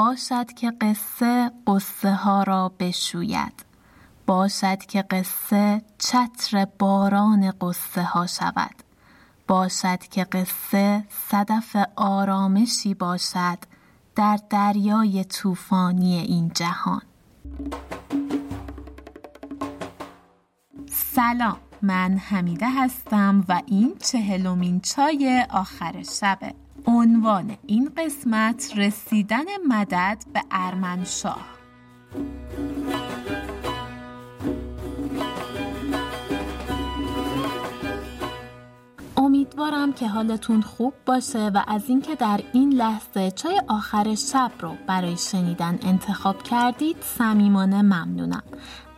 باشد که قصه قصه ها را بشوید. باشد که قصه چتر باران قصه ها شود. باشد که قصه صدف آرامشی باشد در دریای طوفانی این جهان. سلام من حمیده هستم و این چهلمین چای آخر شبه. عنوان این قسمت رسیدن مدد به ارمنشاه. امیدوارم که حالتون خوب باشه و از اینکه در این لحظه چای آخر شب رو برای شنیدن انتخاب کردید صمیمانه ممنونم.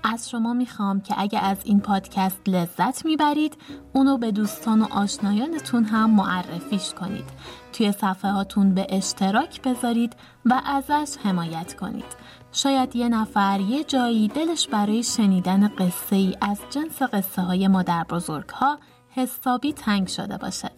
از شما می‌خوام که اگه از این پادکست لذت می‌برید اونو به دوستان و آشنایانتون هم معرفیش کنید. توی صفحه هاتون به اشتراک بذارید و ازش حمایت کنید. شاید یه نفر یه جایی دلش برای شنیدن قصه ای از جنس قصه های مادر بزرگ ها حسابی تنگ شده باشه.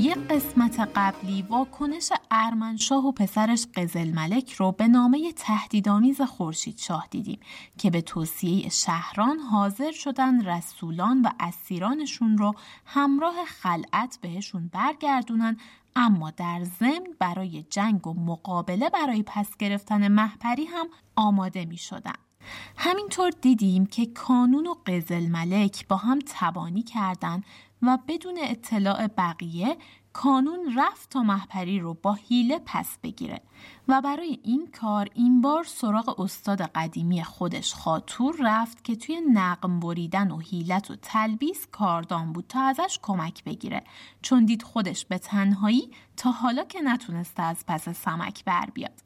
توی قسمت قبلی واکنش ارمنشاه و پسرش قزل ملک رو به نامه تهدیدآمیز خورشید شاه دیدیم که به توصیه شهران حاضر شدن رسولان و اسیرانشون رو همراه خلعت بهشون برگردونن اما در ضمن برای جنگ و مقابله برای پس گرفتن محپری هم آماده می شدن. همینطور دیدیم که کانون و قزل ملک با هم تبانی کردند و بدون اطلاع بقیه کانون رفت تا محپری رو با حیله پس بگیره و برای این کار این بار سراغ استاد قدیمی خودش خاطور رفت که توی نقم بریدن و حیلت و تلبیس کاردان بود تا ازش کمک بگیره. چون دید خودش به تنهایی تا حالا که نتونسته از پس سمک بر بیاد.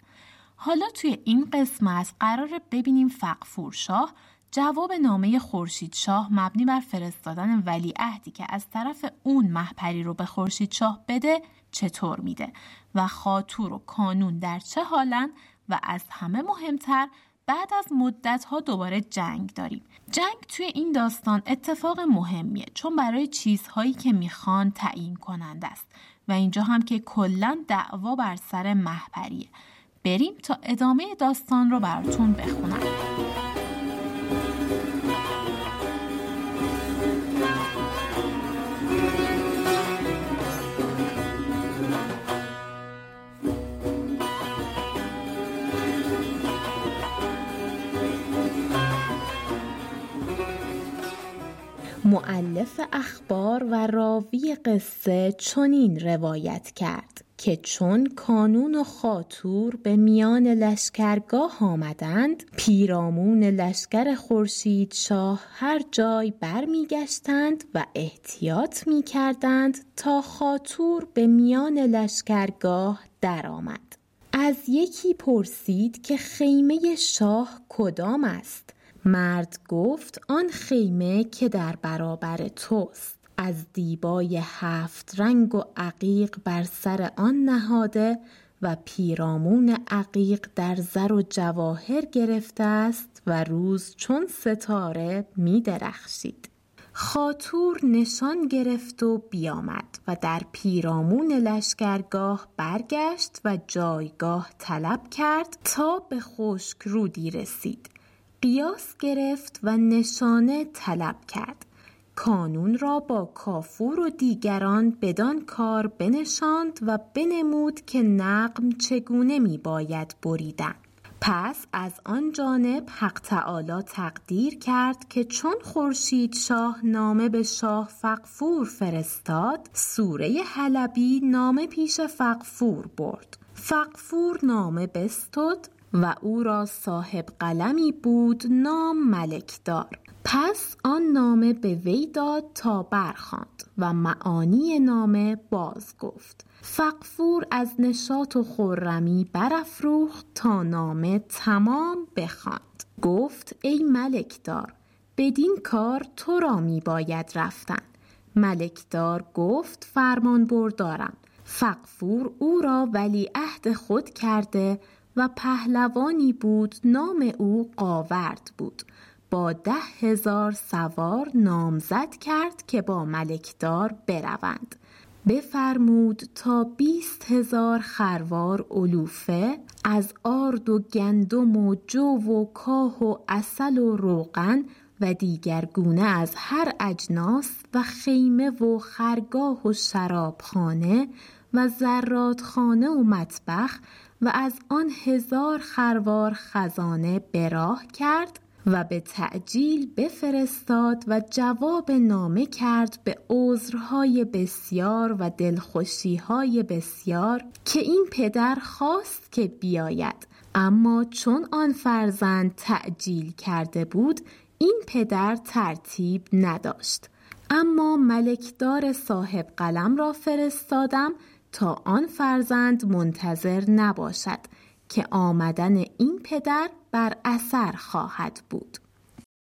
حالا توی این قسمت قرار ببینیم فقفور شاه جواب نامه خورشید شاه مبنی بر فرستادن ولیعهدی که از طرف اون محپری رو به خورشید شاه بده چطور میده؟ و خاطور و کانون در چه حالن؟ و از همه مهمتر بعد از مدت ها دوباره جنگ داریم. جنگ توی این داستان اتفاق مهمیه چون برای چیزهایی که می‌خوان تعیین کننده است. و اینجا هم که کلا دعوا بر سر محپریه بریم تا ادامه داستان رو براتون بخونم. معلف اخبار و راوی قصه چنین روایت کرد که چون کانون و خاطور به میان لشکرگاه آمدند پیرامون لشکر خورشید شاه هر جای برمیگشتند و احتیاط می کردند تا خاطور به میان لشکرگاه درآمد. از یکی پرسید که خیمه شاه کدام است؟ مرد گفت آن خیمه که در برابر توست از دیبای هفت رنگ و عقیق بر سر آن نهاده و پیرامون عقیق در زر و جواهر گرفته است و روز چون ستاره می درخشید. خاطور نشان گرفت و بیامد و در پیرامون لشکرگاه برگشت و جایگاه طلب کرد تا به خشک رودی رسید قیاس گرفت و نشانه طلب کرد. کانون را با کافور و دیگران بدان کار بنشاند و بنمود که نقم چگونه می باید بریدن. پس از آن جانب حق تعالی تقدیر کرد که چون خورشید شاه نامه به شاه فقفور فرستاد سوره حلبی نامه پیش فقفور برد. فقفور نامه بستد و او را صاحب قلمی بود نام ملکدار. پس آن نامه به وی داد تا برخواند و معانی نامه باز گفت. فقفور از نشاط و خرمی برافروخت تا نامه تمام بخواند. گفت ای ملکدار بدین کار تو را می باید رفتن. ملکدار گفت فرمان بردارم. فقفور او را ولی عهد خود کرده و پهلوانی بود نام او قاورد بود. با ده هزار سوار نامزد کرد که با ملکدار بروند. بفرمود تا بیست هزار خروار علوفه از آرد و گندم و جو و کاه و اصل و روغن و دیگر گونه از هر اجناس و خیمه و خرگاه و شرابخانه و زرادخانه و مطبخ و از آن هزار خروار خزانه براه کرد و به تعجیل بفرستاد و جواب نامه کرد به عذرهای بسیار و دلخوشیهای بسیار که این پدر خواست که بیاید. اما چون آن فرزند تعجیل کرده بود این پدر ترتیب نداشت. اما ملکدار صاحب قلم را فرستادم تا آن فرزند منتظر نباشد که آمدن این پدر بر اثر خواهد بود.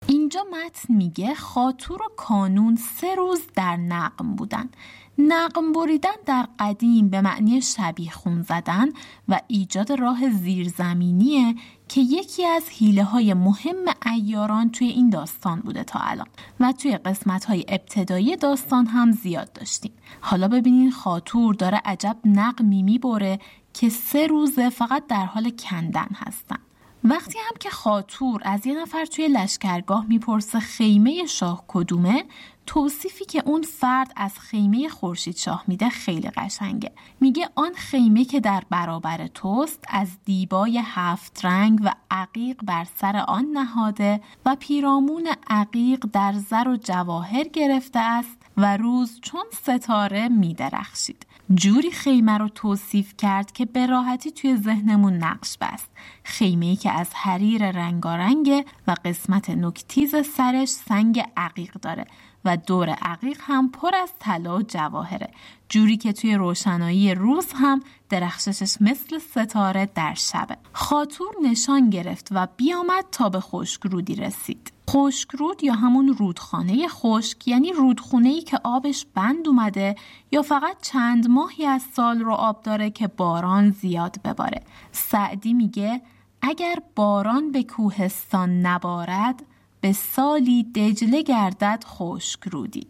اینجا متن میگه خاطور و کانون سه روز در نقم بودن. نقم بریدن در قدیم به معنی شبیه خون زدن و ایجاد راه زیرزمینیه که یکی از حیله های مهم ایاران توی این داستان بوده تا الان و توی قسمت های ابتدایی داستان هم زیاد داشتیم. حالا ببینین خاطور داره عجب نقمی می‌بره که سه روزه فقط در حال کندن هستن. وقتی هم که خاطور از یه نفر توی لشکرگاه می‌پرسه خیمه شاه کدومه توصیفی که اون فرد از خیمه خورشید شاه میده خیلی قشنگه. میگه آن خیمه که در برابر توست از دیبای هفت رنگ و عقیق بر سر آن نهاده و پیرامون عقیق در زر و جواهر گرفته است و روز چون ستاره میدرخشید. جوری خیمه رو توصیف کرد که به راحتی توی ذهنمون نقش بست. خیمه ای که از حریر رنگارنگه و قسمت نکتیز سرش سنگ عقیق داره و دور عقیق هم پر از طلا و جواهره. جوری که توی روشنایی روز هم درخششش مثل ستاره در شبه. خاطور نشان گرفت و بیامد تا به خشکرودی رسید. خشکرود یا همون رودخانه خشک یعنی رودخونه ای که آبش بند اومده یا فقط چند ماهی از سال رو آب داره که باران زیاد بباره. سعدی میگه اگر باران به کوهستان نبارد به سالی دجله گردد خشک رودی.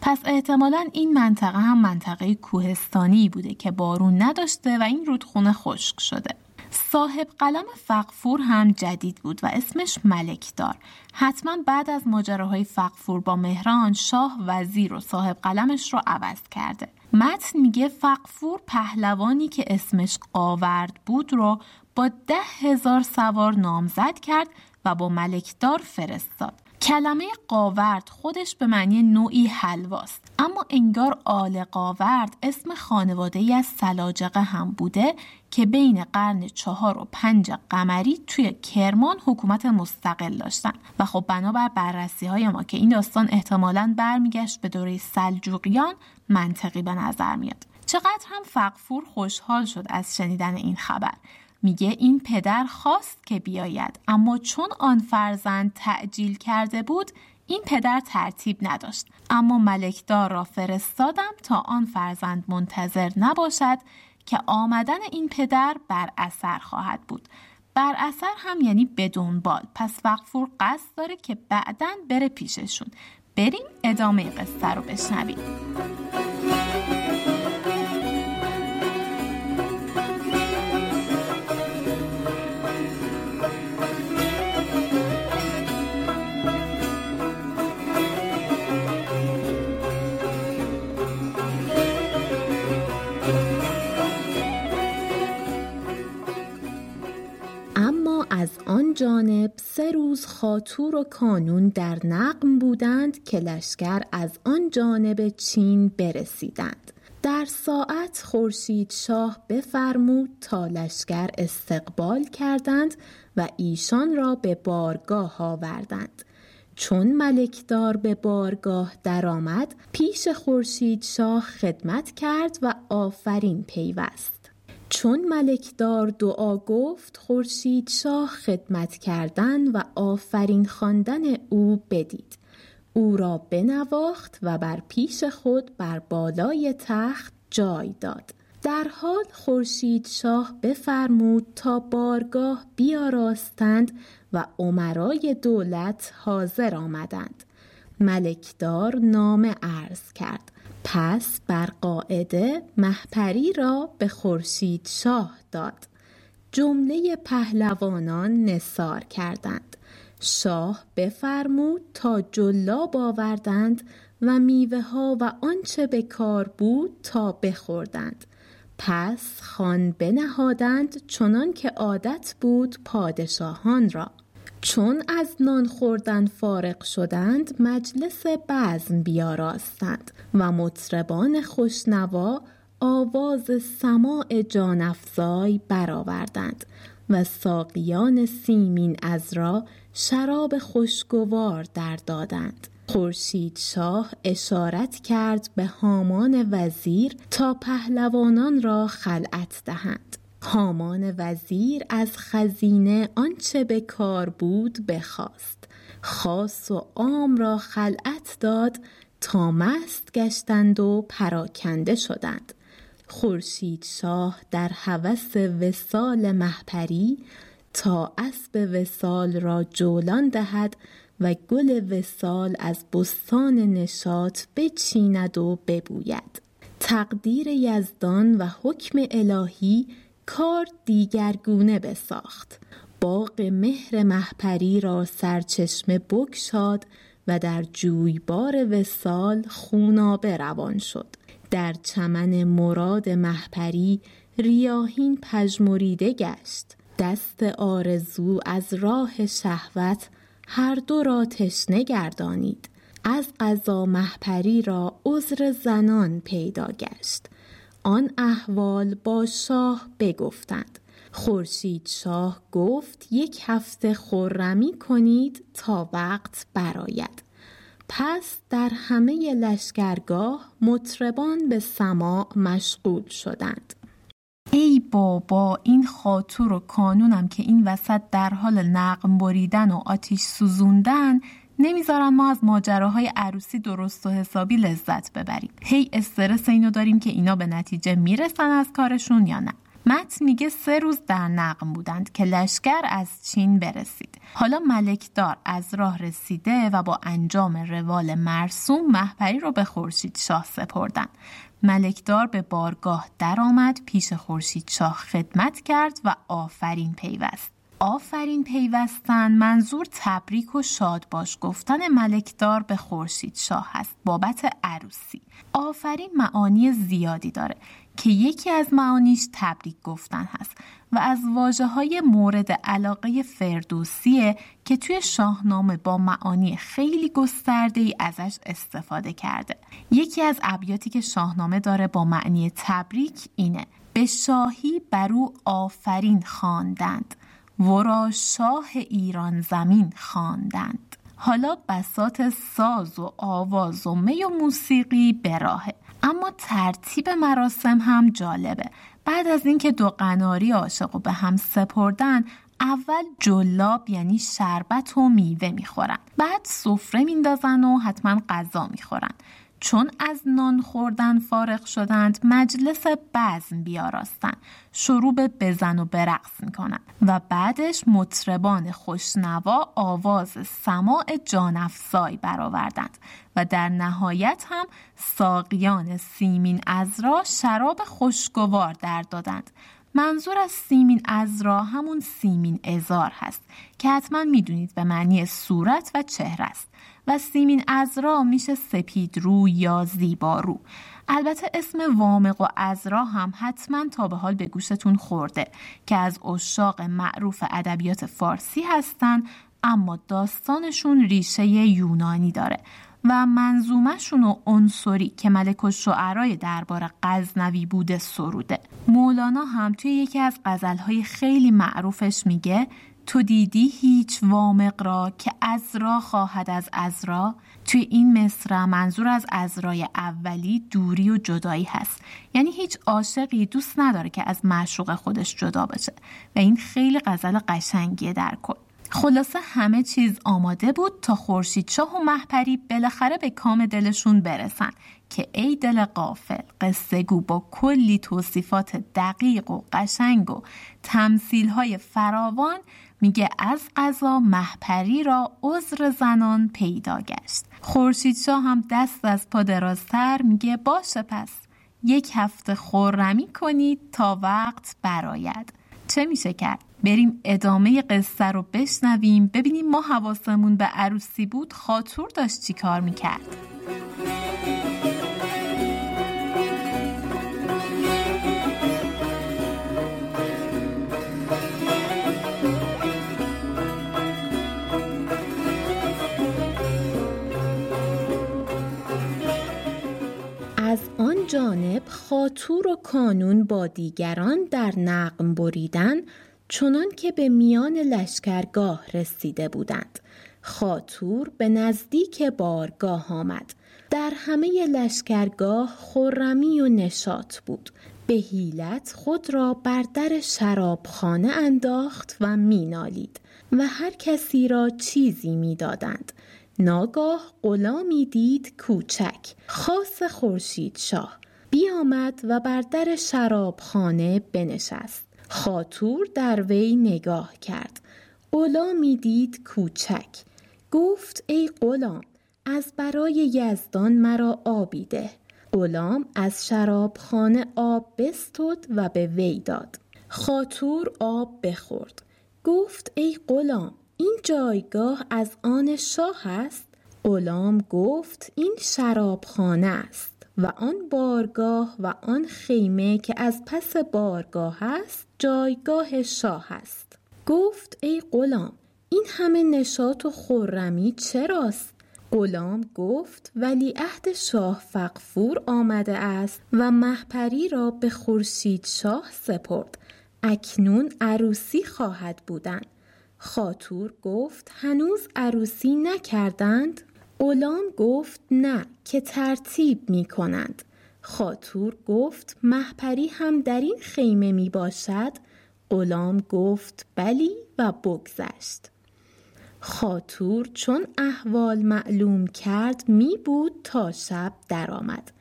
پس احتمالا این منطقه هم منطقه کوهستانی بوده که بارون نداشته و این رودخونه خشک شده. صاحب قلم فقفور هم جدید بود و اسمش ملکدار. حتما بعد از ماجراهای فقفور با مهران شاه وزیر و صاحب قلمش رو عوض کرده. متن میگه فقفور پهلوانی که اسمش قاورد بود رو با ده هزار سوار نامزد کرد و با ملکدار فرستاد. کلمه قاورد خودش به معنی نوعی حلواست. اما انگار آل قاورد اسم خانواده ای از سلاجقه هم بوده که بین قرن چهار و پنج قمری توی کرمان حکومت مستقل داشتن. و خب بنابر بررسی های ما که این داستان احتمالا برمیگشت به دوره سلجوقیان منطقی به نظر میاد. چقدر هم فقفور خوشحال شد از شنیدن این خبر. میگه این پدر خواست که بیاید. اما چون آن فرزند تعجیل کرده بود این پدر ترتیب نداشت. اما ملکدار را فرستادم تا آن فرزند منتظر نباشد که آمدن این پدر بر اثر خواهد بود. بر اثر هم یعنی بدون بال. پس وقفور قصد داره که بعدا بره پیششون. بریم ادامه قصه رو بشنویم. از آن جانب سه روز خاطور و کانون در نقم بودند که لشکر از آن جانب چین برسیدند. در ساعت خورشید شاه بفرمود تا لشکر استقبال کردند و ایشان را به بارگاه آوردند. چون ملکدار به بارگاه درآمد پیش خورشید شاه خدمت کرد و آفرین پیوست. چون ملکدار دعا گفت خورشید شاه خدمت کردن و آفرین خواندن او بدید. او را بنواخت و بر پیش خود بر بالای تخت جای داد. در حال خورشید شاه بفرمود تا بارگاه بیاراستند و عمرای دولت حاضر آمدند. ملکدار نام عرض کرد. پس بر قاعده محپری را به خورشید شاه داد. جمله پهلوانان نثار کردند. شاه بفرمود تا جلاب آوردند و میوه ها و آنچه به کار بود تا بخوردند. پس خوان بنهادند چنان که عادت بود پادشاهان را. چون از نان خوردن فارغ شدند مجلس بزم بیاراستند و مطربان خوشنوا آواز سماع جان افزای برآوردند و ساقیان سیمین عذرا شراب خوشگوار در دادند. خورشید شاه اشارت کرد به هامان وزیر تا پهلوانان را خلعت دهند. هامان وزیر از خزینه آنچه به کار بود بخواست. خاص و عام را خلعت داد تا مست گشتند و پراکنده شدند. خورشید شاه در هوس وصال مهپری تا اسب وصال را جولان دهد و گل وصال از بستان نشاط بچیند و ببوید. تقدیر یزدان و حکم الهی کار دیگرگونه بساخت. باغ مهر مهپری را سرچشمه بگشاد و در جویبار وصال خونابه روان شد. در چمن مراد مهپری ریاحین پژمریده گشت. دست آرزو از راه شهوت هر دو را تشنه گردانید. از قضا مهپری را عذر زنان پیدا گشت. آن احوال با شاه بگفتند. خورشید شاه گفت یک هفته خرمی کنید تا وقت برآید. پس در همه لشکرگاه مطربان به سماع مشغول شدند. ای بابا این خاطر و کانونم که این وسط در حال نقم بریدن و آتیش سوزوندن نمی‌ذارن ما از ماجراهای عروسی درست و حسابی لذت ببریم. هی استرس اینو داریم که اینا به نتیجه می‌رسن از کارشون یا نه؟ مت میگه سه روز در نقم بودند که لشکر از چین برسید. حالا ملکدار از راه رسیده و با انجام روال مرسوم محپری رو به خورشید شاه سپردن. ملکدار به بارگاه درآمد پیش خورشید شاه خدمت کرد و آفرین پیوست. آفرین پیوستن منظور تبریک و شاد باش. گفتن ملکدار به خورشید شاه هست بابت عروسی. آفرین معانی زیادی داره که یکی از معانیش تبریک گفتن هست و از واجه های مورد علاقه فردوسیه که توی شاهنامه با معانی خیلی گسترده ای ازش استفاده کرده. یکی از ابیاتی که شاهنامه داره با معنی تبریک اینه به شاهی بر آفرین خواندند. ورا شاه ایران زمین خواندند. حالا بسات ساز و آواز و می و موسیقی به راهه اما ترتیب مراسم هم جالبه. بعد از اینکه دو قناری عاشق و به هم سپردن اول جلاب یعنی شربت و میوه می‌خورن. بعد سفره میندازن و حتما غذا می‌خورن. چون از نان خوردن فارغ شدند مجلس بزم بیاراستن شروع به بزن و برقص می‌کنن و بعدش مطربان خوشنوا آواز سماع جانفزای برآوردند و در نهایت هم ساقیان سیمین ازرا شراب خوشگوار در دادند. منظور از سیمین ازرا همون سیمین ازار هست که حتما می‌دونید به معنی صورت و چهره است. و سیمین ازرا میشه سپید رو یا زیبا رو. البته اسم وامق و ازرا هم حتما تا به حال به گوشتون خورده که از اشاق معروف ادبیات فارسی هستن اما داستانشون ریشه یونانی داره و منظومشون و عنصری که ملک و شعرای دربار غزنوی بوده سروده. مولانا هم توی یکی از غزلهای خیلی معروفش میگه تو دیدی هیچ وامق را که ازرا خواهد از ازرا توی این مصر منظور از ازرای اولی دوری و جدایی هست. یعنی هیچ عاشقی دوست نداره که از معشوق خودش جدا بشه. و این خیلی غزل قشنگیه در کل. خلاصه همه چیز آماده بود تا خورشید شاه و محپری بالاخره به کام دلشون برسن که ای دل قافل قصه گو با کلی توصیفات دقیق و قشنگ و تمثیل های فراوان میگه از قضا محپری را عذر زنان پیدا گشت. خورشید شاه هم دست از پا درازتر میگه باشه پس یک هفته خورمی کنید تا وقت براید چه میشه کرد؟ بریم ادامه قصه رو بشنویم. ببینیم ما حواسمون به عروسی بود خاطور داشت چی کار می‌کرد. جانب خاطور و کانون با دیگران در نقم بریدن چنان که به میان لشکرگاه رسیده بودند. خاطور به نزدیک بارگاه آمد. در همه لشکرگاه خرمی و نشاط بود. به حیلت خود را بر در شرابخانه انداخت و مینالید و هر کسی را چیزی می‌دادند. ناگاه غلامی دید کوچک خاص خورشید شاه. بیامد و بر در شرابخانه بنشست. خاطور در وی نگاه کرد. غلامی دید کوچک. گفت ای غلام از برای یزدان مرا آبی ده غلام از شرابخانه آب بستد و به وی داد. خاطور آب بخورد. گفت ای غلام این جایگاه از آن شاه است؟ غلام گفت این شرابخانه است. و آن بارگاه و آن خیمه که از پس بارگاه است جایگاه شاه است. گفت ای غلام این همه نشاط و خرمی چراست؟ غلام گفت ولی عهد شاه فقفور آمده است و محپری را به خورشید شاه سپرد. اکنون عروسی خواهد بودن. خاطور گفت هنوز عروسی نکردند؟ غلام گفت نه که ترتیب می کنند خاطور گفت محپری هم در این خیمه می باشد غلام گفت بلی و بگذشت. خاطور چون احوال معلوم کرد می بود تا شب درآمد.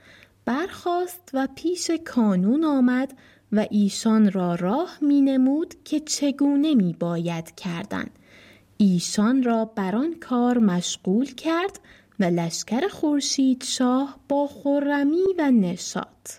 برخاست و پیش کانون آمد و ایشان را راه می نمود که چگونه می باید کردن. ایشان را بر آن کار مشغول کرد و لشکر خورشید شاه با خرمی و نشاط.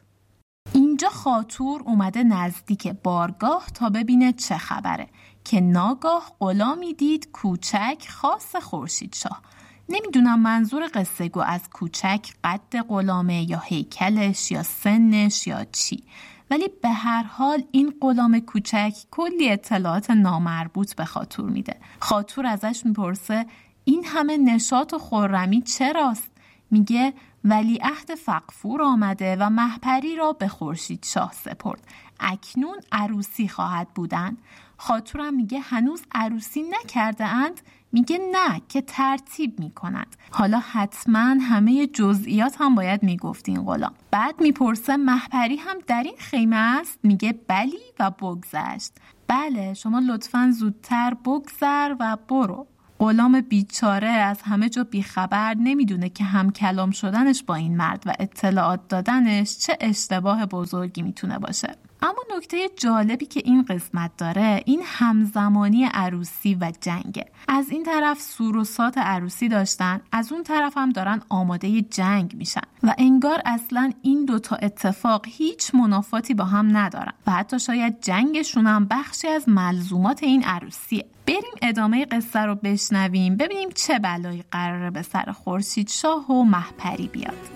اینجا خاطور اومده نزدیک بارگاه تا ببینه چه خبره که ناگاه غلامی دید کوچک خاص خورشید شاه. نمی‌دونم منظور قصه گو از کوچک قد غلامه یا هیکلش یا سنش یا چی. ولی به هر حال این غلام کوچک کلی اطلاعات نامربوط به خاطور میده. خاطور ازش می‌پرسه این همه نشاط و خورمی چراست؟ میگه ولی عهد فقفور آمده و محپری را به خورشید شاه سپرد. اکنون عروسی خواهد بودن. خاطورم میگه هنوز عروسی نکرده اند. میگه نه که ترتیب می‌کنند حالا حتما همه جزئیات هم باید می‌گفت این غلام. بعد می‌پرسه محپری هم در این خیمه است؟ میگه بلی و بگذشت. بله شما لطفا زودتر بگذر و برو. غلام بیچاره از همه جا بیخبر نمی‌دونه که هم کلام شدنش با این مرد و اطلاعات دادنش چه اشتباه بزرگی می‌تونه باشه. اما نکته جالبی که این قسمت داره این همزمانی عروسی و جنگه. از این طرف سوروسات عروسی داشتن از اون طرف هم دارن آماده جنگ میشن. و انگار اصلا این دوتا اتفاق هیچ منافاتی با هم ندارن. و حتی شاید جنگشون هم بخشی از ملزومات این عروسیه. بریم ادامه قصه رو بشنویم ببینیم چه بلایی قراره به سر خورشید شاه و محپری بیاد.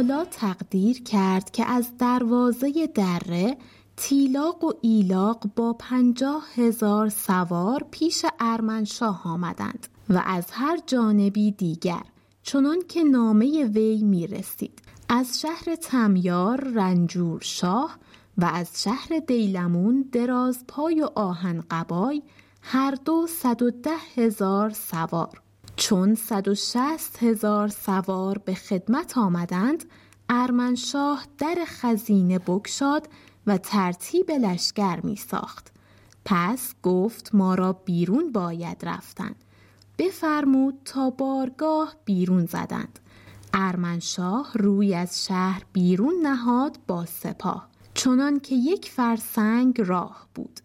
تعالی تقدیر کرد که از دروازه دره تیلاق و ایلاق با پنجاه هزار سوار پیش ارمنشاه آمدند و از هر جانبی دیگر چنان که نامه وی می رسید از شهر تمیار رنجور شاه و از شهر دیلمون درازپای و آهن قبای هر دو صد و ده هزار سوار. چون صد و شست هزار سوار به خدمت آمدند ارمنشاه در خزینه بکشاد و ترتیب لشکر می ساخت. پس گفت ما را بیرون باید رفتن. بفرمود تا بارگاه بیرون زدند. ارمنشاه روی از شهر بیرون نهاد با سپاه. چنان که یک فرسنگ راه بود.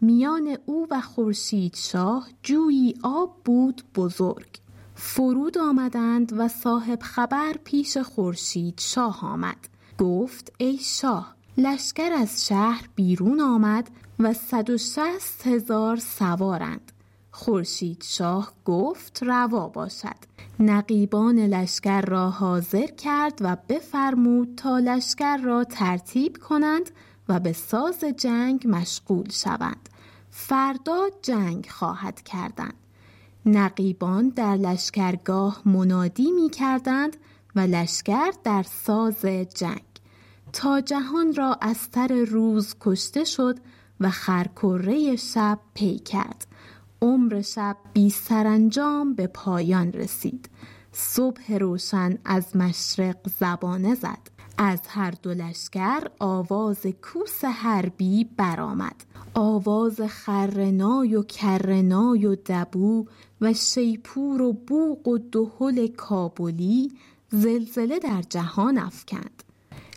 میان او و خورشید شاه جویی آب بود بزرگ. فرود آمدند و صاحب خبر پیش خورشید شاه آمد. گفت ای شاه لشکر از شهر بیرون آمد و صد و شست هزار سوارند. خورشید شاه گفت روا باشد. نقیبان لشکر را حاضر کرد و بفرمود تا لشکر را ترتیب کنند و به ساز جنگ مشغول شوند. فردا جنگ خواهد کردند. نقیبان در لشکرگاه منادی می کردند و لشکر در ساز جنگ. تا جهان را از سر روز کشته شد و خرکره شب پی کرد. عمر شب بی سرانجام به پایان رسید. صبح روشن از مشرق زبانه زد. از هر دو لشکر آواز کوس حربی برآمد. آواز خرنای و کرنای و دبو و شیپور و بوق و دهل کابلی زلزله در جهان افکند.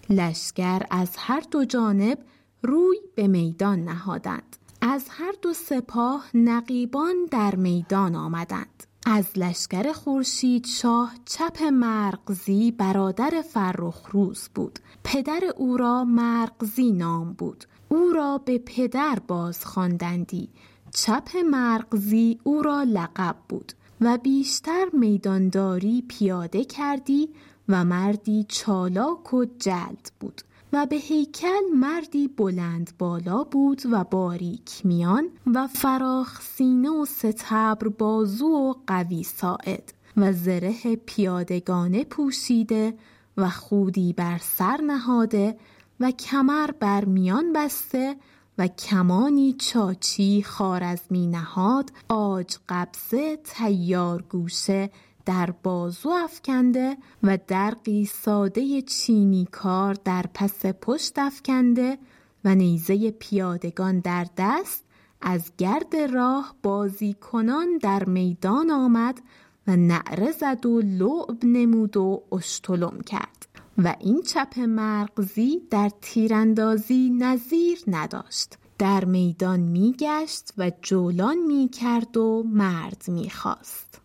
لشکر از هر دو جانب روی به میدان نهادند. از هر دو سپاه نقیبان در میدان آمدند. از لشکر خورشید شاه چپ مرقزی برادر فرخروز بود. پدر او را مرقزی نام بود. او را به پدر باز خواندندی. چپ مرقزی او را لقب بود. و بیشتر میدانداری پیاده کردی و مردی چالاک و جلد بود. و به هیکل مردی بلند بالا بود و باریک میان و فراخ سینه و ستبر بازو و قوی ساعد و زره پیادگانه پوشیده و خودی بر سر نهاده و کمر بر میان بسته و کمانی چاچی خارزمی نهاد آج قبضه تیار گوشه در بازو افکنده و درقی ساده چینی کار در پس پشت افکنده و نیزه پیادگان در دست از گرد راه بازی کنان در میدان آمد و نعره زد و لعب نمود و اشتلم کرد. و این چپ مرغزی در تیراندازی نظیر نداشت. در میدان میگشت و جولان می‌کرد و مرد می‌خواست.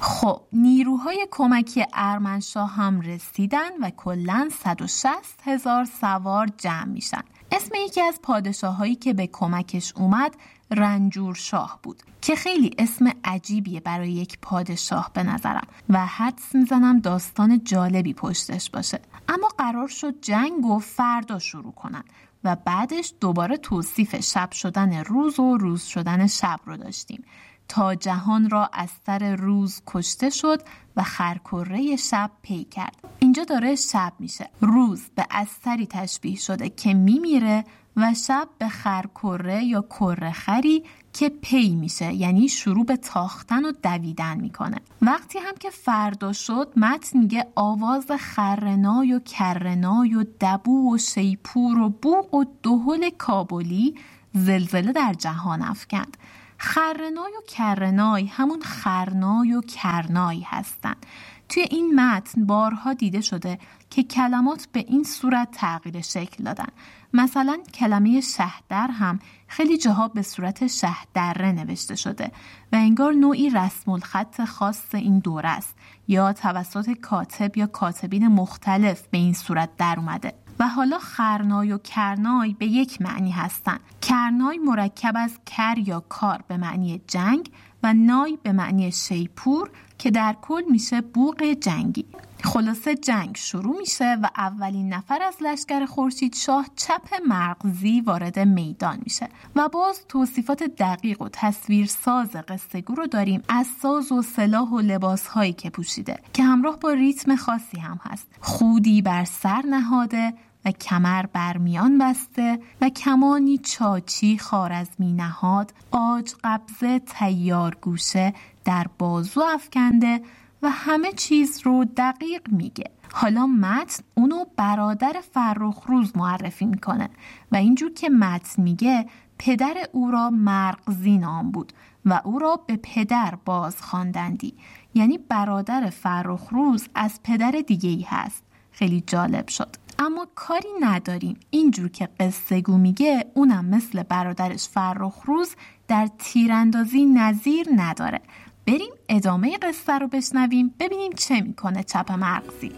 خب نیروهای کمکی ارمنشاه هم رسیدن و کلا 160 هزار سوار جمع میشن. اسم یکی از پادشاهایی که به کمکش اومد رنجور شاه بود که خیلی اسم عجیبیه برای یک پادشاه به نظرم و حدس می‌زنم داستان جالبی پشتش باشه. اما قرار شد جنگ و فردا شروع کنن و بعدش دوباره توصیف شب شدن روز و روز شدن شب رو داشتیم. تا جهان را از سر روز کشته شد و خرکره شب پی کرد. اینجا داره شب میشه. روز به اثری تشبیه شده که میمیره و شب به خرکره یا کره خری که پی میشه یعنی شروع به تاختن و دویدن می‌کنه. وقتی هم که فردا شد متن میگه آواز خرنای و کرنای و دبو و شیپور و بوق و دهل کابلی زلزله در جهان افکند. خرنای و کرنای همون خرنای و کرنای هستند توی این متن بارها دیده شده که کلمات به این صورت تغییر شکل دادن. مثلا کلمه شهدر هم خیلی جاها به صورت شهدره نوشته شده و انگار نوعی رسم الخط خاص این دوره است یا توسط کاتب یا کاتبین مختلف به این صورت در اومده. و حالا خرنای و کرنای به یک معنی هستند. کرنای مرکب از کر یا کار به معنی جنگ و نای به معنی شیپور که در کل میشه بوق جنگی خلاصه جنگ شروع میشه و اولین نفر از لشکر خورشید شاه چپ مرغزی وارد میدان میشه و باز توصیفات دقیق و تصویرساز قصه گو رو داریم از ساز و سلاح و لباس هایی که پوشیده که همراه با ریتم خاصی هم هست خودی بر سر نهاده و کمر برمیان بسته و کمانی چاچی خارزمی نهاد آج قبضه تیار گوشه در بازو افکنده و همه چیز رو دقیق میگه. حالا متن اونو برادر فرخ روز معرفی می‌کنه و اینجور که متن میگه پدر او را مرغزی نام بود و او را به پدر باز خواندندی. یعنی برادر فرخ روز از پدر دیگه ای هست. خیلی جالب شد. اما کاری نداریم. اینجور که قصه گو میگه اونم مثل برادرش فرخ روز در تیراندازی نظیر نداره. بریم ادامه قصه رو بشنویم ببینیم چه می‌کنه چپ مغزی.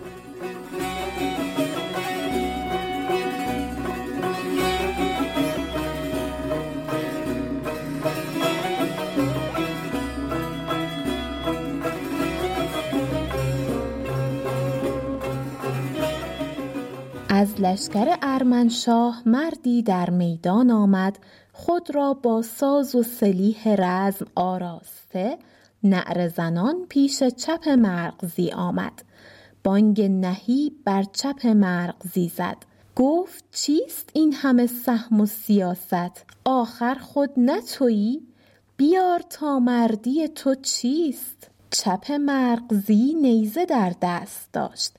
از لشکر ارمنشاه مردی در میدان آمد خود را با ساز و سلیح رزم آراسته نعر زنان پیش چپ مرغزی آمد. بانگ نهی بر چپ مرغزی زد. گفت چیست این همه سهم و سیاست؟ آخر خود نتویی بیار تا مردی تو چیست؟ چپ مرغزی نیزه در دست داشت.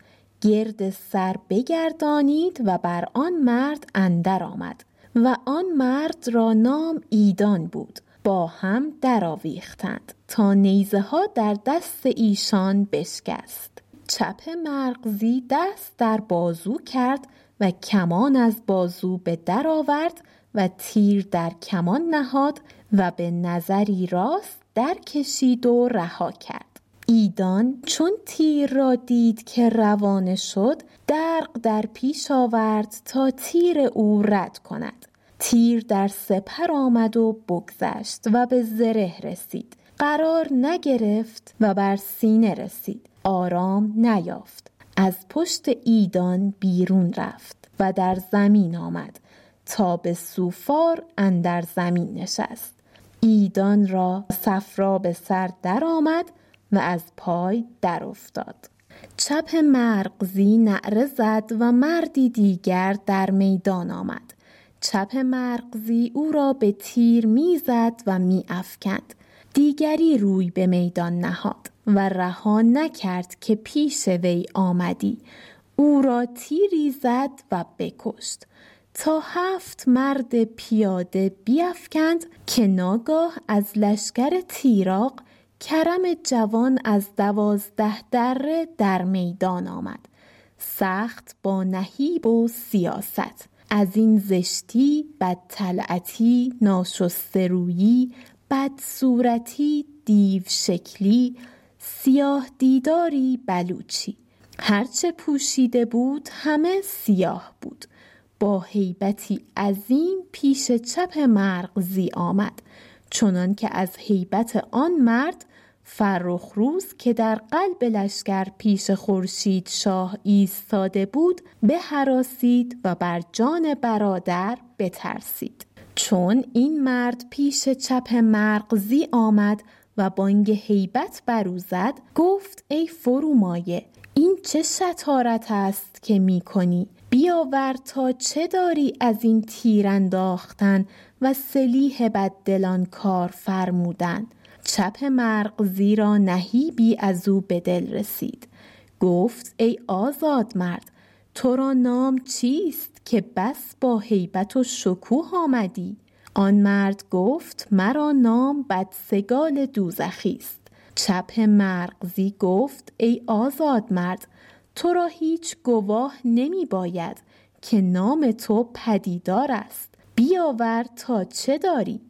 گرد سر بگردانید و بر آن مرد اندر آمد و آن مرد را نام ایدان بود با هم درآویختند تا نیزه ها در دست ایشان بشکست. چپ مرغزی دست در بازو کرد و کمان از بازو به در آورد و تیر در کمان نهاد و به نظری راست در کشید و رها کرد. ایدان چون تیر را دید که روانه شد درق در پیش آورد تا تیر او رد کند. تیر در سپر آمد و بگذشت و به زره رسید. قرار نگرفت و بر سینه رسید. آرام نیافت. از پشت ایدان بیرون رفت و در زمین آمد تا به سوفار اندر زمین نشست. ایدان را صفرا به سر درآمد و از پای در افتاد چپ مرغزی نعره زد و مردی دیگر در میدان آمد. چپ مرغزی او را به تیر می‌زد و می افکند. دیگری روی به میدان نهاد و رها نکرد که پیش وی آمدی. او را تیری زد و بکشت. تا هفت مرد پیاده بیافکند که ناگاه از لشکر تیراق کرم جوان از دوازده دره در میدان آمد. سخت با نهیب و سیاست. از این زشتی بد طلعتی ناشسته رویی بد صورتی دیو شکلی سیاه دیداری بلوچی. هرچه پوشیده بود همه سیاه بود. با هیبتی عظیم پیش چپ مرغزی آمد. چنان که از هیبت آن مرد فرخروز که در قلب لشکر پیش خورشید شاه ایستاده بود به حراسید و بر جان برادر بترسید. چون این مرد پیش چپ مرغزی آمد و بانگ هیبت برو زد گفت ای فرومایه این چه شطارت است که می کنی؟ بیاور تا چه داری از این تیر انداختن و سلیح بددلان کار فرمودن؟ چپ مرغزی را نهیبی از او به دل رسید. گفت ای آزاد مرد تو را نام چیست که بس با هیبت و شکوه آمدی؟ آن مرد گفت مرا نام بدسگال دوزخی است. چپ مرغزی گفت ای آزاد مرد تو را هیچ گواه نمی باید که نام تو پدیدار است. بیاور تا چه داری؟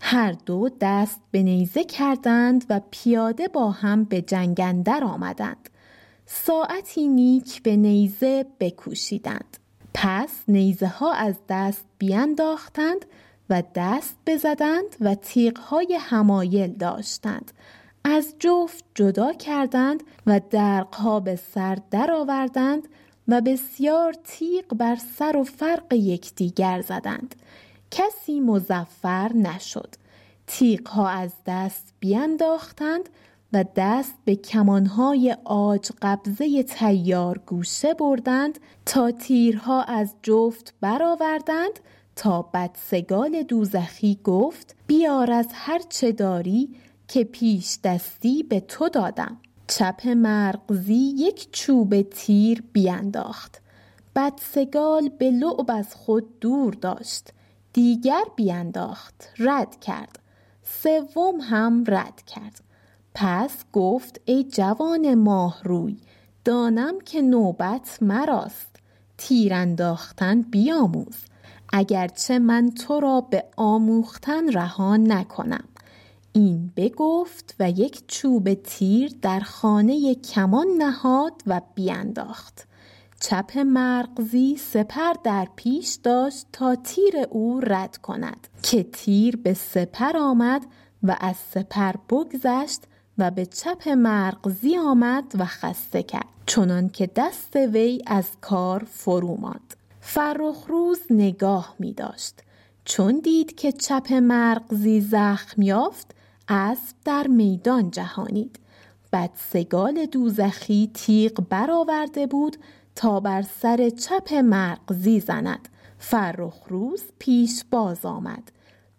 هر دو دست به نیزه کردند و پیاده با هم به جنگندر آمدند. ساعتی نیک به نیزه بکوشیدند. پس نیزه ها از دست بیانداختند و دست بزدند و تیغ های همایل داشتند. از جفت جدا کردند و درقها به سر درآوردند و بسیار تیغ بر سر و فرق یکدیگر زدند. کسی مزفر نشد. تیغها از دست بینداختند و دست به کمانهای آج قبضه تیار گوشه بردند تا تیرها از جفت برآوردند تا بدسگال دوزخی گفت بیار از هر چه داری که پیش دستی به تو دادم. چپ مرغزی یک چوب تیر بینداخت. بدسگال به لعب از خود دور داشت. دیگر بینداخت. رد کرد. سوم هم رد کرد. پس گفت ای جوان ماه روی دانم که نوبت مراست. تیر انداختن بیاموز. اگرچه من تو را به آموختن رها نکنم. این بگفت و یک چوب تیر در خانه کمان نهاد و بیانداخت چپ مرغزی سپر در پیش داشت تا تیر او رد کند که تیر به سپر آمد و از سپر بگذشت و به چپ مرغزی آمد و خسته کرد چنان که دست وی از کار فرو ماند. فرخ روز نگاه می داشت. چون دید که چپ مرغزی زخم یافت اسب در میدان جهانید. بدسگال دوزخی تیغ برآورده بود تا بر سر چپ مرغزی زند فرخ روز پیش باز آمد.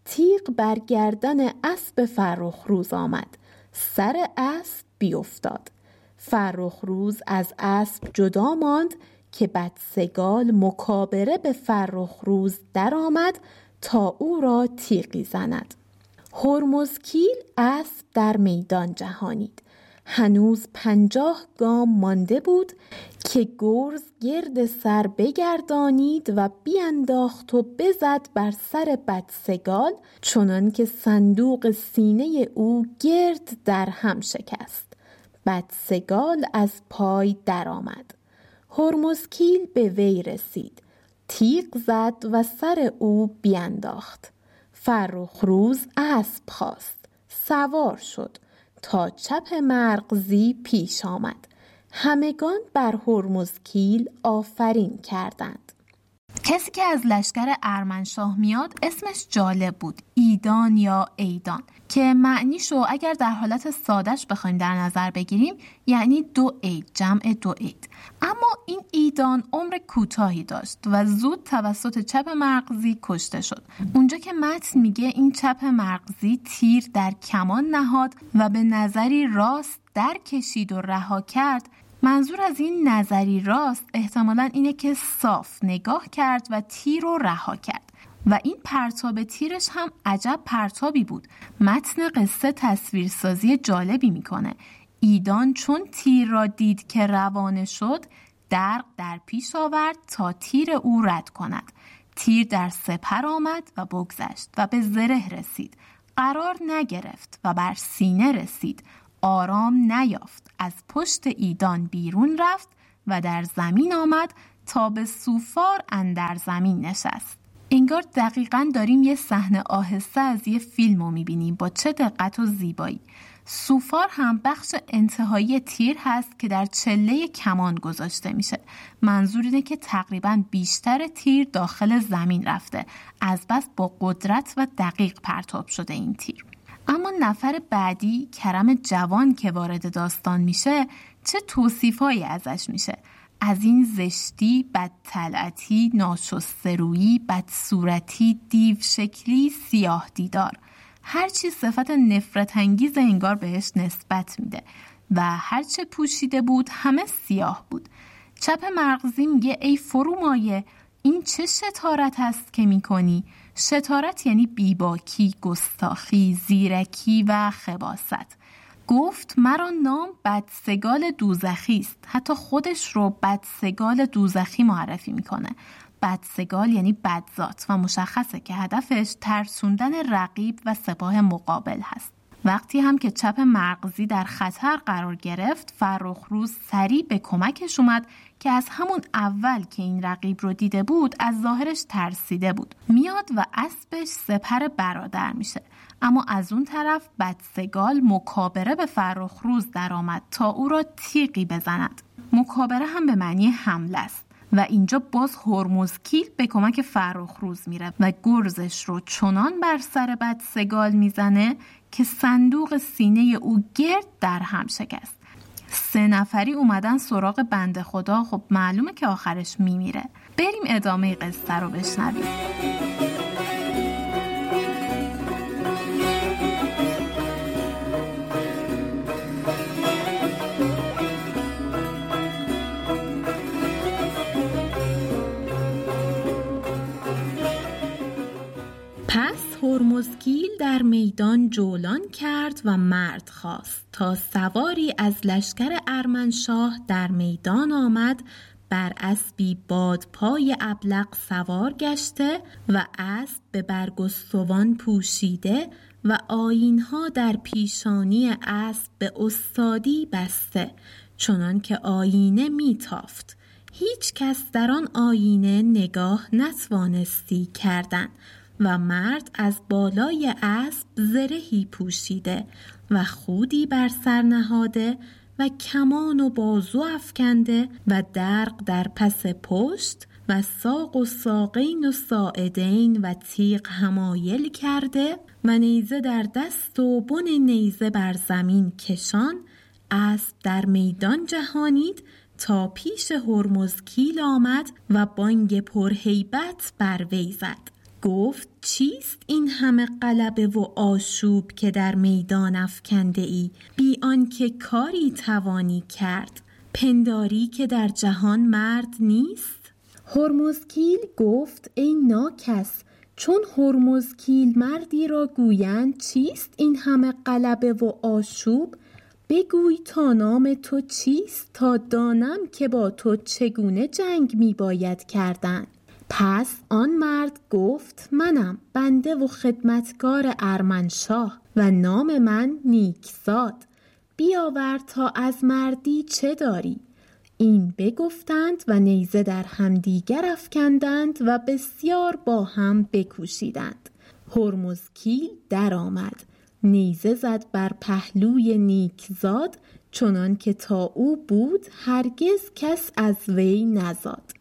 تیغ بر گردن اسب فرخ روز آمد. سر اسب بیفتاد. فرخ روز از اسب جدا ماند که بدسگال مکابره به فرخ روز درآمد تا او را تیغی زند. هرمزکیل اسب در میدان جهانید. هنوز پنجاه گام مانده بود که گرز گرد سر بگردانید و بیانداخت و بزد بر سر بدسگال چنان که صندوق سینه او گرد در هم شکست. بدسگال از پای درآمد. هرمزکیل به وی رسید. تیغ زد و سر او بیانداخت فرخ روز اسب خواست. سوار شد. تا چپ مرغزی پیش آمد. همگان بر هرمزکیل آفرین کردند. کسی که از لشکر ارمنشاه میاد اسمش جالب بود ایدان یا ایدان که معنیشو اگر در حالت سادش بخوایم در نظر بگیریم یعنی دو عید جمع دو عید. اما این ایدان عمر کوتاهی داشت و زود توسط چپ مرغزی کشته شد. اونجا که متن میگه این چپ مرغزی تیر در کمان نهاد و به نظری راست در کشید و رها کرد منظور از این نظری راست احتمالا اینه که صاف نگاه کرد و تیر رو رها کرد. و این پرتاب تیرش هم عجب پرتابی بود. متن قصه تصویرسازی جالبی می‌کنه. ایدان چون تیر را دید که روانه شد درق در پیش آورد تا تیر او رد کند. تیر در سپر آمد و بگذشت و به زره رسید. قرار نگرفت و بر سینه رسید. آرام نیافت. از پشت ایدان بیرون رفت و در زمین آمد تا به سوفار اندر زمین نشست. انگار دقیقا داریم یه صحنه آهسته از یه فیلم رو می‌بینیم با چه دقت و زیبایی. سوفار هم بخش انتهایی تیر هست که در چله کمان گذاشته میشه. منظور اینه که تقریبا بیشتر تیر داخل زمین رفته. از بس با قدرت و دقیق پرتاب شده این تیر. اما نفر بعدی کرم جوان که وارد داستان میشه چه توصیفهایی ازش میشه؟ از این زشتی بد طلعتی ناشسترویی بد صورتی دیو شکلی سیاه دیدار. هرچی صفت نفرت انگیز انگار بهش نسبت میده و هرچه پوشیده بود همه سیاه بود. چپ مغزی میگه ای فرومایه این چه شتارت است که می‌کنی؟ شتارت یعنی بیباکی، گستاخی، زیرکی و خباست. گفت مرا نام بدسگال دوزخی است. حتی خودش رو بدسگال دوزخی معرفی می‌کنه. بدسگال یعنی بدذات و مشخصه که هدفش ترسوندن رقیب و سپاه مقابل هست. وقتی هم که چپ مرغزی در خطر قرار گرفت فرخروز سریع به کمکش اومد که از همون اول که این رقیب رو دیده بود از ظاهرش ترسیده بود. میاد و اسبش سپر برادر میشه. اما از اون طرف بدسگال مکابره به فرخروز درآمد تا او را تیقی بزند. مکابره هم به معنی حمله است و اینجا باز هرمزکیل به کمک فرخروز میره و گرزش رو چنان بر سر بدسگال می‌زنه که صندوق سینه او گرد در هم شکست. سه نفری اومدن سراغ بنده خدا. خب معلومه که آخرش میمیره. بریم ادامه قصه رو بشنویم. هرمزگیل در میدان جولان کرد و مرد خواست. تا سواری از لشکر ارمنشاه در میدان آمد بر اسبی بادپای ابلق سوار گشته و اسب به برگستوان پوشیده و آینها در پیشانی اسب به استادی بسته چنان که آینه میتافت. هیچ کس در آن آینه نگاه نتوانستی کردن. و مرد از بالای اسب زرهی پوشیده و خودی بر سر نهاده و کمان و بازو افکنده و درق در پس پشت و ساق و ساقین و ساعدین و تیغ همایل کرده و نیزه در دست و بن نیزه بر زمین کشان اسب در میدان جهانید تا پیش هرمزکیل آمد و بانگ پرهیبت بر وی زد. گفت چیست این همه قلبه و آشوب که در میدان افکنده ای؟ بی آنکه کاری توانی کرد. پنداری که در جهان مرد نیست؟ هرمزکیل گفت ای ناکس چون هرمزکیل مردی را گویند چیست این همه قلبه و آشوب؟ بگوی تا نام تو چیست تا دانم که با تو چگونه جنگ می باید کردن؟ پس آن مرد گفت منم بنده و خدمتکار ارمنشاه و نام من نیکزاد. بیاور تا از مردی چه داری؟ این بگفتند و نیزه در همدیگر افکندند و بسیار با هم بکوشیدند. هرمزکیل درآمد. نیزه زد بر پهلوی نیکزاد چنان که تا او بود هرگز کس از وی نزاد.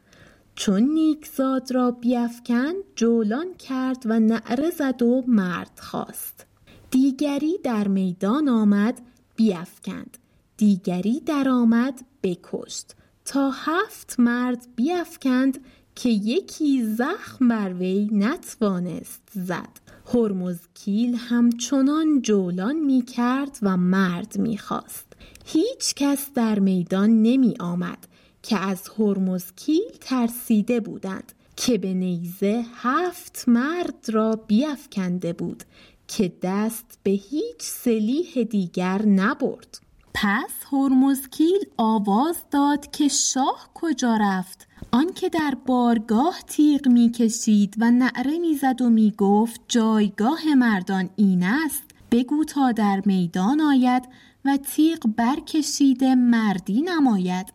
چون نیکزاد را بیفکن جولان کرد و نعره زد و مرد خواست. دیگری در میدان آمد بیفکند. دیگری در آمد بکشت. تا هفت مرد بیفکند که یکی زخم بر وی نتوانست زد. هرمزکیل همچنان جولان می کرد و مرد می خواست هیچ کس در میدان نمی آمد که از هرمزکیل ترسیده بودند که به نیزه هفت مرد را بیافکنده بود که دست به هیچ سلیح دیگر نبرد. پس هرمزکیل آواز داد که شاه کجا رفت؟ آنکه در بارگاه تیغ می‌کشید و نعره می‌زد و می‌گفت جایگاه مردان این است. بگو تا در میدان آید و تیغ برکشیده مردی نماید.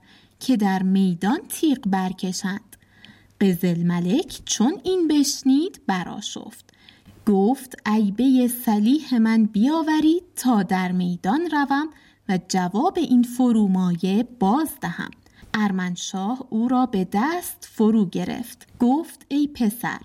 که در میدان تیغ برکشند. قزل ملک چون این بشنید براشفت گفت عیبه سلیح من بیاورید تا در میدان روم و جواب این فرومایه باز دهم. ارمنشاه او را به دست فرو گرفت. گفت ای پسر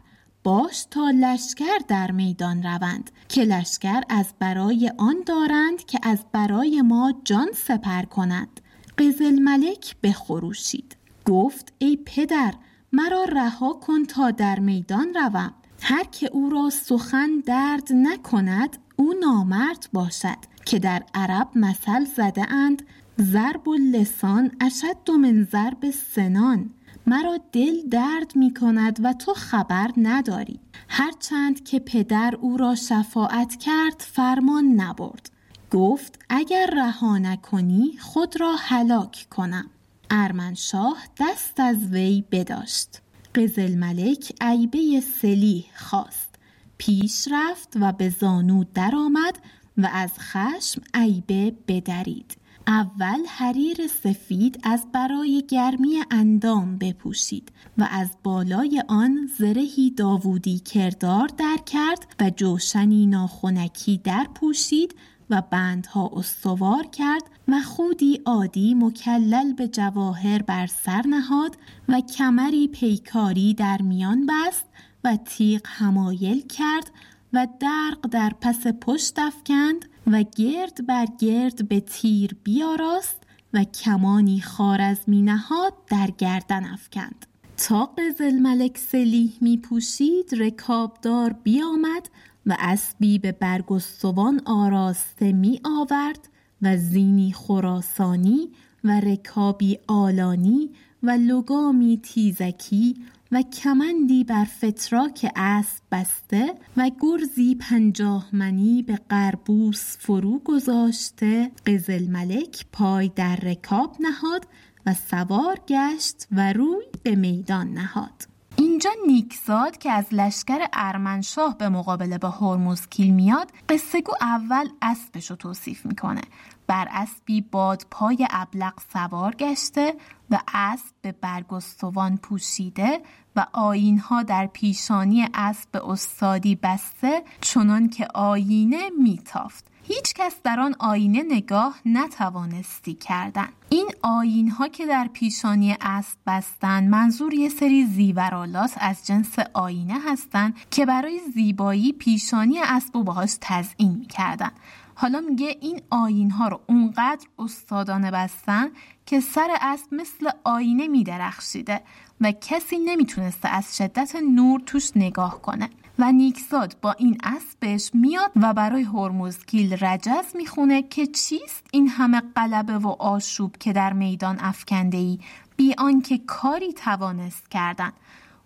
باش تا لشکر در میدان روند که لشکر از برای آن دارند که از برای ما جان سپر کنند. قزل ملک بخروشید گفت ای پدر مرا رها کن تا در میدان روم. هر که او را سخن درد نکند او نامرد باشد. که در عرب مثل زده اند ضرب و لسان اشد من ضرب سنان مرا دل درد می کند و تو خبر نداری. هرچند که پدر او را شفاعت کرد فرمان نبرد. گفت اگر رها نکنی خود را هلاک کنم. ارمنشاه دست از وی بداشت. قزل ملک عیبه سلیح خواست. پیش رفت و به زانو درآمد و از خشم عیبه بدرید. اول حریر سفید از برای گرمی اندام بپوشید و از بالای آن زرهی داوودی کردار در کرد و جوشنی ناخونکی در پوشید و بندها استوار کرد و خودی عادی مکلل به جواهر بر سر نهاد و کمری پیکاری در میان بست و تیغ همایل کرد و درق در پس پشت افکند و گرد بر گرد به تیر بیاراست و کمانی خارزمی نهاد در گردن افکند. تا قزل ملک سلیح می پوشید رکابدار بیامد و اسبی به برگستوان آراسته می آورد و زینی خراسانی و رکابی آلانی و لگامی تیزکی و کمندی بر فتراک اسب بسته و گرزی پنجاه منی به قربوس فرو گذاشته قزل ملک پای در رکاب نهاد و سوار گشت و روی به میدان نهاد. اینجا نیکزاد که از لشکر ارمنشاه به مقابله با هرمزکیل میاد قصه گو اول اسبش رو توصیف می‌کنه. بر اسبی باد پای ابلق سوار گشته و اسب به برگستوان پوشیده و آینها در پیشانی اسب استادی بسته چنان که آینه میتافت. هیچ کس در آن آینه نگاه نتوانستی کردن. این آین ها که در پیشانی اسب بستند منظور یه سری زیورالات از جنس آینه هستند که برای زیبایی پیشانی اسب و باهاش تزئین می‌کردن. حالا میگه این آین ها رو اونقدر استادانه بستن که سر اسب مثل آینه میدرخشیده و کسی نمی‌تونسته از شدت نور توش نگاه کنه. و نیکزاد با این اسبش میاد و برای هرمزگیل رجز می‌خونه که چیست؟ این همه قلبه و آشوب که در میدان افکنده ای بی آنکه کاری توانست کردن.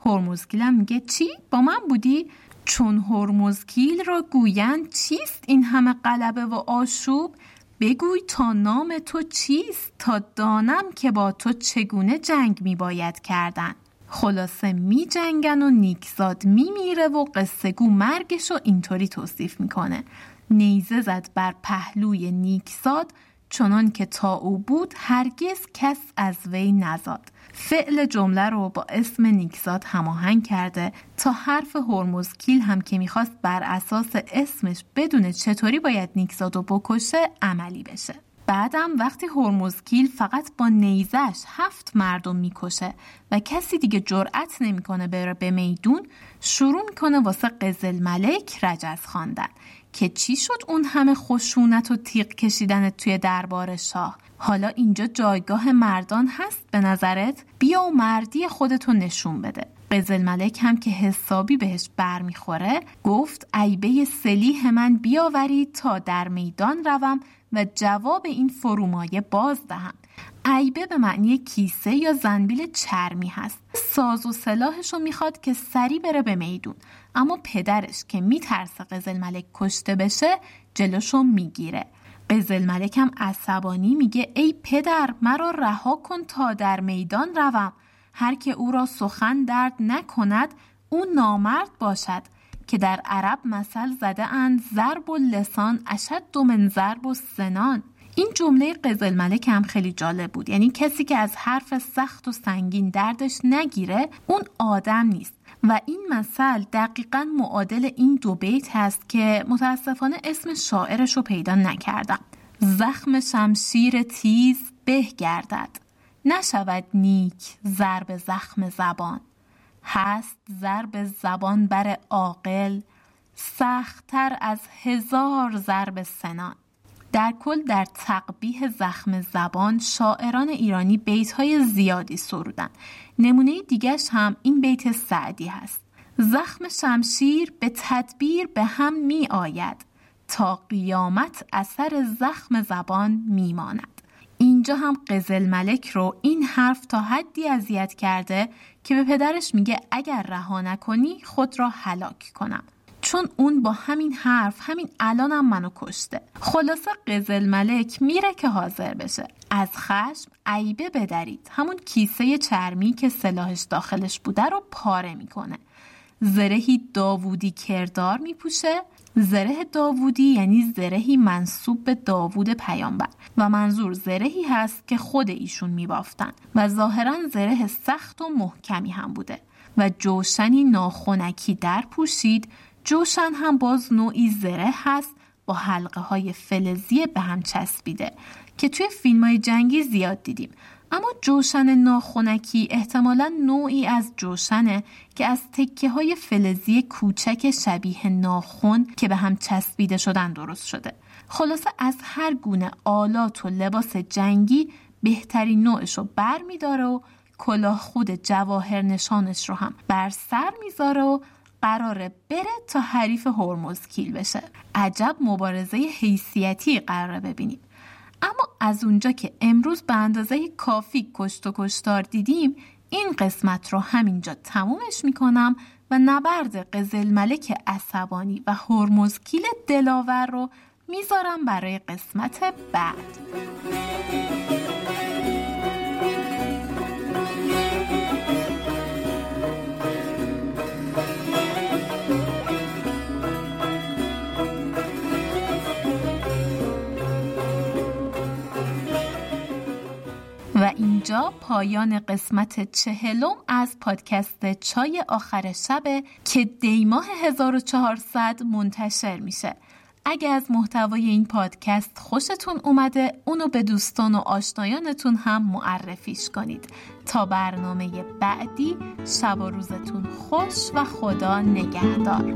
هرمزگیل هم میگه چی؟ با من بودی؟ چون هرمزگیل را گویند چیست این همه قلبه و آشوب؟ بگوی تا نام تو چیست؟ تا دانم که با تو چگونه جنگ می باید کردن. خلاصه می جنگن و نیکزاد می میره و قصه گو مرگش رو اینطوری توصیف می‌کنه. نیزه زد بر پهلوی نیکزاد چنان که تا او بود هرگز کس از وی نزاد. فعل جمله رو با اسم نیکزاد هماهنگ کرده تا حرف هرمزکیل هم که می‌خواست بر اساس اسمش بدونه چطوری باید نیکزاد رو بکشه عملی بشه. بعدم وقتی هرمزکیل فقط با نیزش هفت مردم می‌کشه و کسی دیگه جرأت نمی‌کنه بره به میدون شروع می‌کنه واسه قزل ملک رجز خواندن که چی شد اون همه خشونت و تیغ کشیدن توی دربار شاه؟ حالا اینجا جایگاه مردان هست به نظرت؟ بیا و مردی خودتو نشون بده. قزل ملک هم که حسابی بهش برمیخوره گفت عیبه سلیح من بیاورید تا در میدان روم و جواب این فرومایه باز دهم. عیبه به معنی کیسه یا زنبیل چرمی هست. ساز و سلاحش می‌خواد که سری بره به میدون. اما پدرش که میترسه قزل ملک کشته بشه جلوشو می‌گیره. قزل ملک هم عصبانی میگه ای پدر مرا رها کن تا در میدان روم. هر که او را سخن درد نکند او نامرد باشد که در عرب مثل زده اند ضرب و لسان اشد من ضرب و سنان این جمله قزل ملک هم خیلی جالب بود. یعنی کسی که از حرف سخت و سنگین دردش نگیره اون آدم نیست. و این مثل دقیقا معادل این دو بیت هست که متاسفانه اسم شاعرش رو پیدا نکردم. زخم شمشیر تیز به گردد نشود نیک ضرب زخم زبان. هست ضرب زبان بر عاقل سختتر از هزار ضرب سنان. در کل در تقبیه زخم زبان شاعران ایرانی بیت های زیادی سرودن. نمونه دیگش هم این بیت سعدی هست. زخم شمشیر به تدبیر به هم می آید تا قیامت اثر زخم زبان می ماند. اینجا هم قزل ملک رو این حرف تا حدی اذیت کرده که به پدرش میگه اگر رها نکنی خود را هلاک کنم. چون اون با همین حرف همین الانم منو کشته. خلاصه قزل ملک میره که حاضر بشه. از خشم عیبه بدرید. همون کیسه چرمی که سلاحش داخلش بوده رو پاره می‌کنه. زرهی داوودی کردار میپوشه. زره داوودی یعنی زرهی منصوب به داوود پیامبر و منظور زرهی هست که خود ایشون میبافتن و ظاهرا زره سخت و محکمی هم بوده و جوشنی ناخونکی در پوشید جوشن هم باز نوعی زره هست با حلقه های فلزی به هم چسبیده که توی فیلم های جنگی زیاد دیدیم. اما جوشن ناخونکی احتمالا نوعی از جوشنه که از تکه های فلزی کوچک شبیه ناخون که به هم چسبیده شدن درست شده. خلاصه از هر گونه آلات و لباس جنگی بهترین نوعش رو بر میداره و کلاه خود جواهر نشانش رو هم بر سر می‌ذاره و قراره بره تا حریف هرمزکیل بشه. عجب مبارزه حیثیتی قراره ببینیم. اما از اونجا که امروز به اندازه کافی کشت و کشتار دیدیم این قسمت رو همینجا تمومش می‌کنم و نبرد قزل ملک عصبانی و هرمزکیل دلاور رو می‌ذارم برای قسمت بعد. و اینجا پایان قسمت چهلم از پادکست چای آخر شبه که دیماه 1400 منتشر میشه. اگه از محتوای این پادکست خوشتون اومده اونو به دوستان و آشنایانتون هم معرفیش کنید. تا برنامه بعدی شب و روزتون خوش و خدا نگهدار.